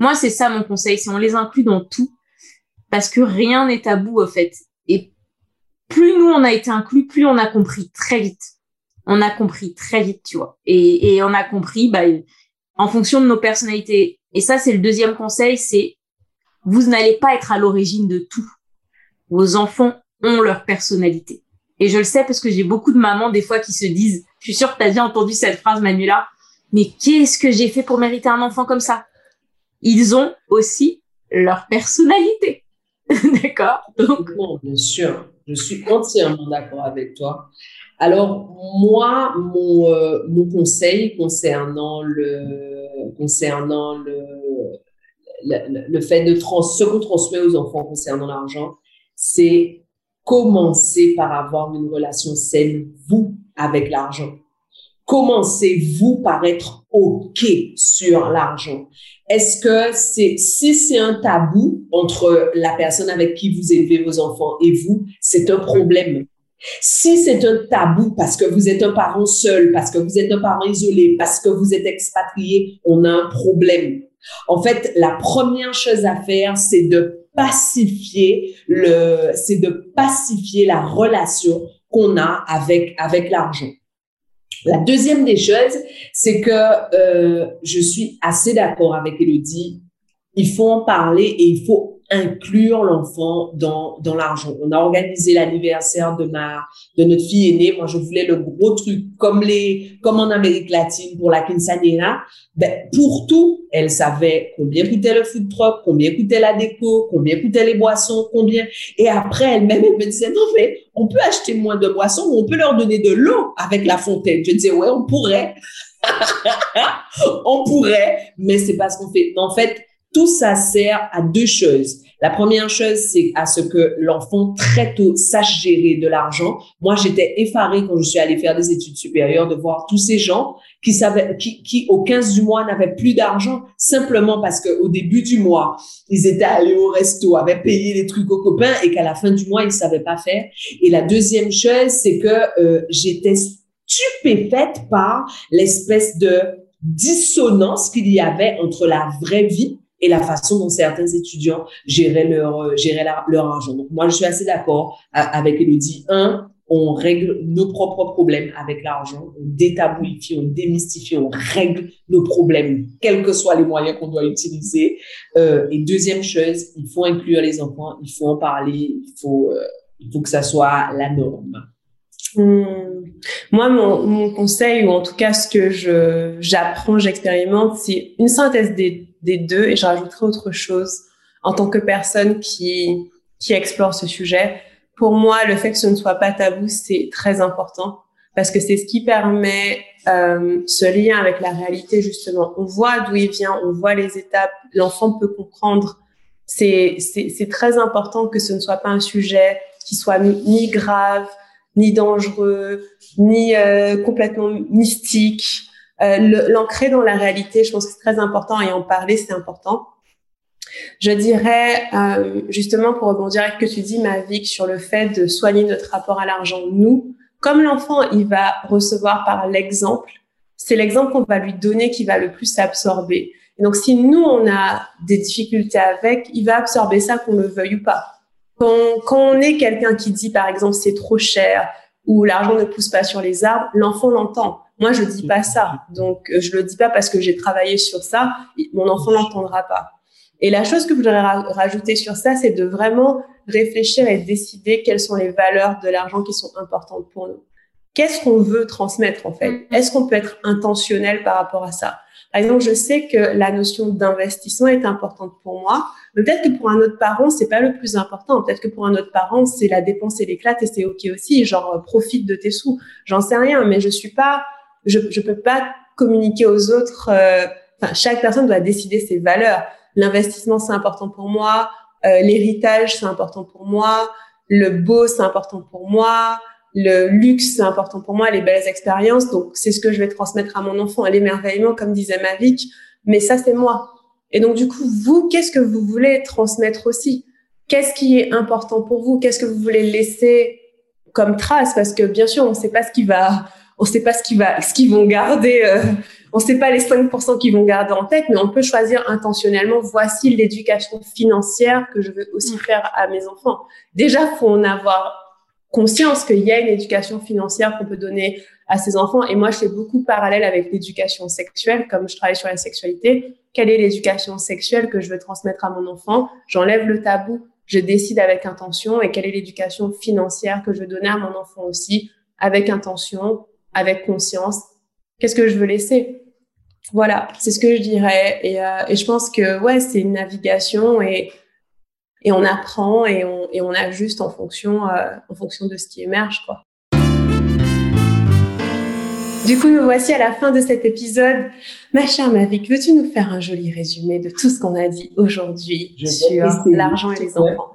Moi, c'est ça mon conseil, c'est on les inclut dans tout, parce que rien n'est tabou, au fait. Et plus nous, on a été inclus, plus on a compris très vite. On a compris très vite, tu vois. Et, et on a compris, bah, en fonction de nos personnalités. Et ça, c'est le deuxième conseil, c'est vous n'allez pas être à l'origine de tout. Vos enfants ont leur personnalité. Et je le sais parce que j'ai beaucoup de mamans des fois qui se disent, je suis sûre que tu as déjà entendu cette phrase, Manuela, mais qu'est-ce que j'ai fait pour mériter un enfant comme ça? Ils ont aussi leur personnalité. D'accord? Bien sûr, je suis entièrement d'accord avec toi. Alors, moi, mon, euh, conseil concernant le, concernant le, le fait de trans, ce qu'on transmet aux enfants concernant l'argent, c'est commencer par avoir une relation saine, vous, avec l'argent. Commencez-vous par être OK sur l'argent? Est-ce que c'est, si c'est un tabou entre la personne avec qui vous élevez vos enfants et vous, c'est un problème? Si c'est un tabou parce que vous êtes un parent seul, parce que vous êtes un parent isolé, parce que vous êtes expatrié, on a un problème. En fait, la première chose à faire, c'est de pacifier le, c'est de pacifier la relation qu'on a avec, avec l'argent. La deuxième des choses, c'est que euh, je suis assez d'accord avec Elodie. Il faut en parler et il faut inclure l'enfant dans, dans l'argent. On a organisé l'anniversaire de ma, de notre fille aînée. Moi, je voulais le gros truc, comme les, comme en Amérique latine pour la quinceañera. Ben, pour tout, elle savait combien coûtait le food truck, combien coûtait la déco, combien coûtaient les boissons, combien. Et après, elle-même, elle me disait, non, mais on peut acheter moins de boissons ou on peut leur donner de l'eau avec la fontaine. Je disais, ouais, on pourrait. on pourrait, mais c'est pas ce qu'on fait. En fait, tout ça sert à deux choses. La première chose, c'est à ce que l'enfant très tôt sache gérer de l'argent. Moi, j'étais effarée quand je suis allée faire des études supérieures de voir tous ces gens qui savaient, qui, qui au 15 du mois n'avaient plus d'argent simplement parce que au début du mois, ils étaient allés au resto, avaient payé les trucs aux copains et qu'à la fin du mois, ils savaient pas faire. Et la deuxième chose, c'est que euh, j'étais stupéfaite par l'espèce de dissonance qu'il y avait entre la vraie vie et la façon dont certains étudiants géraient leur, euh, argent. Donc, moi, je suis assez d'accord euh, avec Elodie. Un, on règle nos propres problèmes avec l'argent, on détabouifie, on démystifie, on règle nos problèmes, quels que soient les moyens qu'on doit utiliser. Euh, et deuxième chose, il faut inclure les enfants, il faut en parler, il faut, que ça soit la norme. Hmm. Moi, mon, mon, conseil, ou en tout cas ce que j'apprends, j'expérimente, c'est une synthèse des, des, deux, et je rajouterai autre chose en tant que personne qui qui explore ce sujet. Pour moi, le fait que ce ne soit pas tabou, c'est très important parce que c'est ce qui permet euh, ce lien avec la réalité justement. On voit d'où il vient, on voit les étapes, l'enfant peut comprendre. C'est très important que ce ne soit pas un sujet qui soit ni grave, ni dangereux, ni euh, complètement mystique. Euh, L'ancrer dans la réalité, je pense que c'est très important et en parler, c'est important. Je dirais, euh, justement, pour rebondir avec ce que tu dis, Mavic, sur le fait de soigner notre rapport à l'argent, nous, comme l'enfant, il va recevoir par l'exemple, c'est l'exemple qu'on va lui donner qui va le plus absorber. Et donc, si nous, on a des difficultés avec, il va absorber ça qu'on le veuille ou pas. Quand, quand on est quelqu'un qui dit, par exemple, c'est trop cher ou l'argent ne pousse pas sur les arbres, l'enfant l'entend. Moi, je dis pas ça. Donc, euh, je le dis pas parce que j'ai travaillé sur ça. Mon enfant l'entendra pas. Et la chose que je voudrais rajouter sur ça, c'est de vraiment réfléchir et décider quelles sont les valeurs de l'argent qui sont importantes pour nous. Qu'est-ce qu'on veut transmettre en fait? Mm. Est-ce qu'on peut être intentionnel par rapport à ça? Par exemple, je sais que la notion d'investissement est importante pour moi, mais peut-être que pour un autre parent, c'est pas le plus important. Peut-être que pour un autre parent, c'est la dépense et l'éclate et c'est ok aussi. Genre euh, profite de tes sous. J'en sais rien, mais je suis pas, je je peux pas communiquer aux autres. Euh, enfin, chaque personne doit décider ses valeurs. L'investissement, c'est important pour moi. Euh, L'héritage, c'est important pour moi. Le beau, c'est important pour moi le luxe, c'est important pour moi, les belles expériences. Donc, c'est ce que je vais transmettre à mon enfant, l'émerveillement, comme disait Mavic. Mais ça, c'est moi. Et donc, du coup, vous, qu'est-ce que vous voulez transmettre aussi? Qu'est-ce qui est important pour vous? Qu'est-ce que vous voulez laisser comme trace? Parce que, bien sûr, on ne sait pas ce qui va, on sait pas ce qu'ils vont garder. Euh, on ne sait pas les 5% qu'ils vont garder en tête, mais on peut choisir intentionnellement. Voici l'éducation financière que je veux aussi faire à mes enfants. Déjà, faut en avoir conscience qu'il y a une éducation financière qu'on peut donner à ses enfants. Et moi, je fais beaucoup parallèle avec l'éducation sexuelle, comme je travaille sur la sexualité. Quelle est l'éducation sexuelle que je veux transmettre à mon enfant? J'enlève le tabou, je décide avec intention. Et quelle est l'éducation financière que je veux donner à mon enfant aussi, avec intention, avec conscience Qu'est-ce que je veux laisser? Voilà, c'est ce que je dirais. Et, euh, et je pense que ouais, c'est une navigation et et on apprend et on, et on ajuste en fonction, euh, en fonction de ce qui émerge. Quoi. Du coup, nous voici à la fin de cet épisode. Ma chère Mavic, veux-tu nous faire un joli résumé de tout ce qu'on a dit aujourd'hui sur l'argent et les enfants?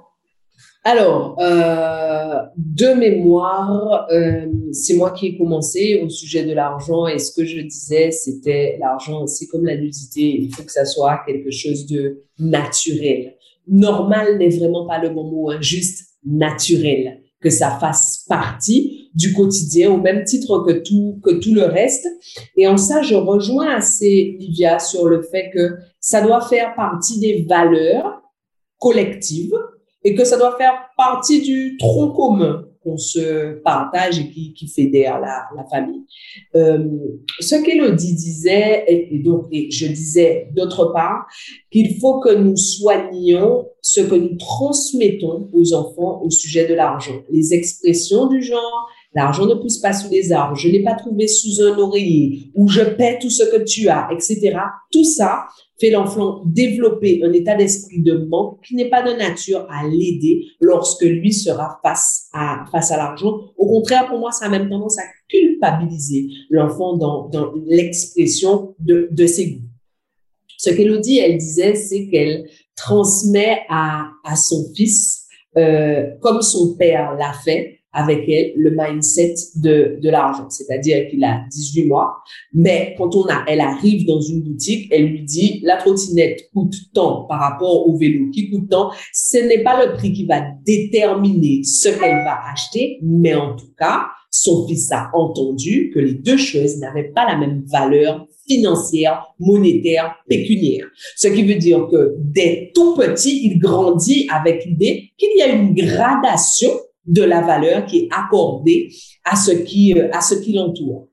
Alors, euh, de mémoire, euh, c'est moi qui ai commencé au sujet de l'argent et ce que je disais, c'était l'argent, c'est comme la nudité, il faut que ça soit quelque chose de naturel normal n'est vraiment pas le bon mot, hein, juste naturel, que ça fasse partie du quotidien au même titre que tout, que tout le reste. Et en ça, je rejoins assez Livia sur le fait que ça doit faire partie des valeurs collectives et que ça doit faire partie du tronc commun qu'on se partage et qui, fédère la, famille. Euh, ce qu'Élodie disait, et, donc et je disais d'autre part, qu'il faut que nous soignions ce que nous transmettons aux enfants au sujet de l'argent. Les expressions du genre, l'argent ne pousse pas sous les arbres, je n'ai pas trouvé sous un oreiller, ou je paie tout ce que tu as, etc. Tout ça fait l'enfant développer un état d'esprit de manque qui n'est pas de nature à l'aider lorsque lui sera face à, face à l'argent. Au contraire, pour moi, ça a même tendance à culpabiliser l'enfant dans, dans l'expression de, de ses goûts. Ce qu'Elodie, elle disait, c'est qu'elle transmet à, à son fils, euh, comme son père l'a fait, avec elle le mindset de, de l'argent. C'est-à-dire qu'il a 18 mois, mais quand on a, elle arrive dans une boutique, elle lui dit, la trottinette coûte tant par rapport au vélo qui coûte tant. Ce n'est pas le prix qui va déterminer ce qu'elle va acheter, mais en tout cas, son fils a entendu que les deux choses n'avaient pas la même valeur financière, monétaire, pécuniaire. Ce qui veut dire que dès tout petit, il grandit avec l'idée qu'il y a une gradation de la valeur qui est accordée à ce qui, euh, qui l'entoure.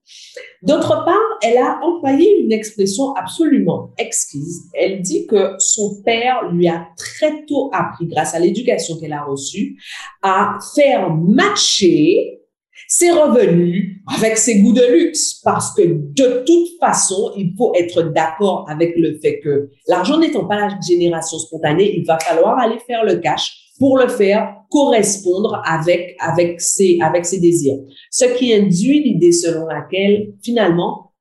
D'autre part, elle a employé une expression absolument exquise. Elle dit que son père lui a très tôt appris, grâce à l'éducation qu'elle a reçue, à faire matcher ses revenus avec ses goûts de luxe parce que de toute façon, il faut être d'accord avec le fait que l'argent n'étant pas la génération spontanée, il va falloir aller faire le cash pour le faire correspondre avec, avec, ses, avec ses désirs. Ce qui induit l'idée selon laquelle, finalement,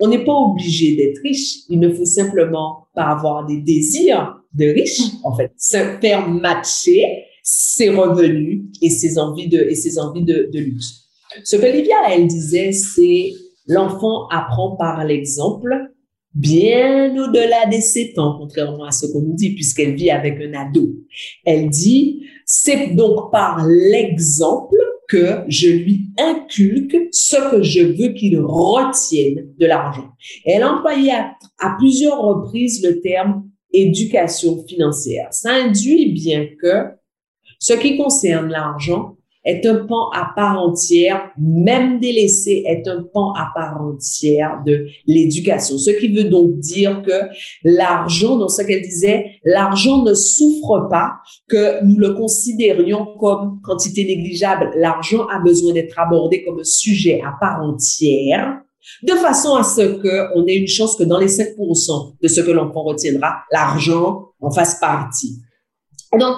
on n'est pas obligé d'être riche. Il ne faut simplement pas avoir des désirs de riche, en fait. Se faire matcher ses revenus et ses envies de, et ses envies de, de luxe. Ce que Livia, elle disait, c'est l'enfant apprend par l'exemple bien au-delà des sept ans, contrairement à ce qu'on nous dit, puisqu'elle vit avec un ado. Elle dit, c'est donc par l'exemple que je lui inculque ce que je veux qu'il retienne de l'argent. Elle a à, à, plusieurs reprises le terme éducation financière. Ça induit bien que ce qui concerne l'argent, est un pan à part entière, même délaissé est un pan à part entière de l'éducation. Ce qui veut donc dire que l'argent, dans ce qu'elle disait, l'argent ne souffre pas, que nous le considérions comme quantité négligeable. L'argent a besoin d'être abordé comme un sujet à part entière de façon à ce qu'on ait une chance que dans les 5% de ce que l'enfant retiendra, l'argent en fasse partie. Donc,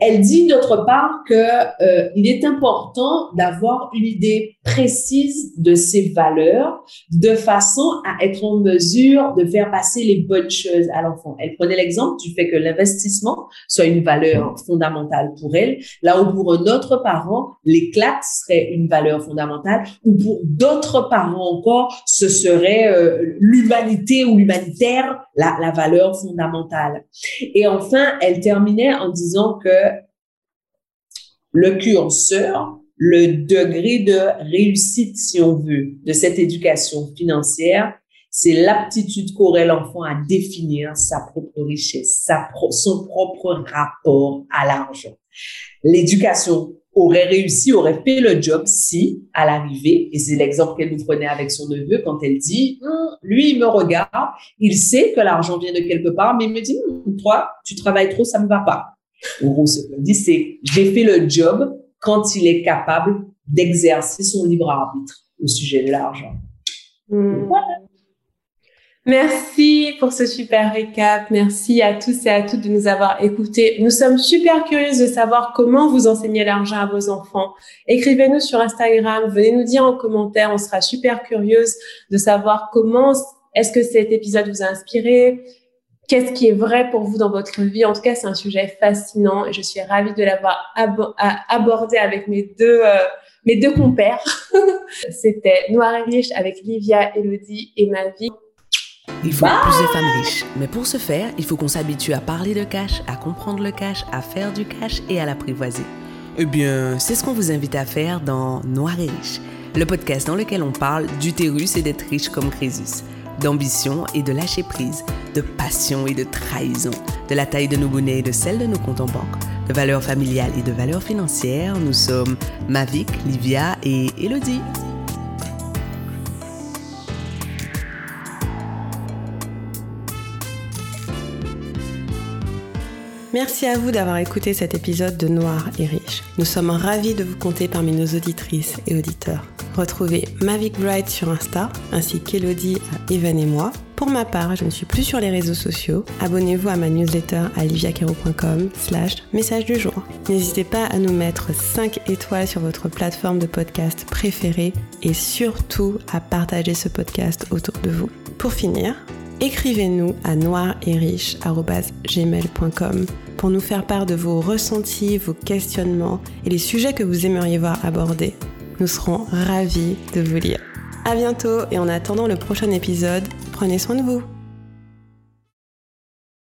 elle dit d'autre part que euh, il est important d'avoir une idée précise de ses valeurs de façon à être en mesure de faire passer les bonnes choses à l'enfant. Elle prenait l'exemple du fait que l'investissement soit une valeur fondamentale pour elle, là où pour un autre parent, l'éclat serait une valeur fondamentale, ou pour d'autres parents encore, ce serait euh, l'humanité ou l'humanitaire, la, la valeur fondamentale. Et enfin, elle terminait en disant que le curseur, le degré de réussite, si on veut, de cette éducation financière, c'est l'aptitude qu'aurait l'enfant à définir sa propre richesse, son propre rapport à l'argent. L'éducation aurait réussi, aurait fait le job si, à l'arrivée, et c'est l'exemple qu'elle nous prenait avec son neveu quand elle dit, hum, lui, il me regarde, il sait que l'argent vient de quelque part, mais il me dit, hum, toi, tu travailles trop, ça ne va pas. En gros, ce qu'elle dit, c'est, j'ai fait le job quand il est capable d'exercer son libre arbitre au sujet de l'argent. Hum. Voilà. Merci pour ce super récap. Merci à tous et à toutes de nous avoir écoutés. Nous sommes super curieuses de savoir comment vous enseignez l'argent à vos enfants. Écrivez-nous sur Instagram, venez nous dire en commentaire. On sera super curieuse de savoir comment est-ce que cet épisode vous a inspiré? Qu'est-ce qui est vrai pour vous dans votre vie En tout cas, c'est un sujet fascinant et je suis ravie de l'avoir abordé avec mes deux euh, mes deux compères. C'était Noir et Riche avec Livia, Elodie et ma vie. Il faut plus de femmes riches. Mais pour ce faire, il faut qu'on s'habitue à parler de cash, à comprendre le cash, à faire du cash et à l'apprivoiser. Eh bien, c'est ce qu'on vous invite à faire dans Noir et Riche, le podcast dans lequel on parle d'utérus et d'être riche comme Crésus, d'ambition et de lâcher prise, de passion et de trahison, de la taille de nos bonnets et de celle de nos comptes en banque de valeurs familiales et de valeurs financières. Nous sommes Mavic, Livia et Elodie. Merci à vous d'avoir écouté cet épisode de Noir et Riche. Nous sommes ravis de vous compter parmi nos auditrices et auditeurs. Retrouvez Mavic Bright sur Insta, ainsi qu'Elodie à Evan et moi. Pour ma part, je ne suis plus sur les réseaux sociaux. Abonnez-vous à ma newsletter à liviacaro.com slash message du jour. N'hésitez pas à nous mettre 5 étoiles sur votre plateforme de podcast préférée et surtout à partager ce podcast autour de vous. Pour finir, écrivez-nous à noiretriche.gmail.com pour nous faire part de vos ressentis, vos questionnements et les sujets que vous aimeriez voir abordés. Nous serons ravis de vous lire. À bientôt et en attendant le prochain épisode, prenez soin de vous.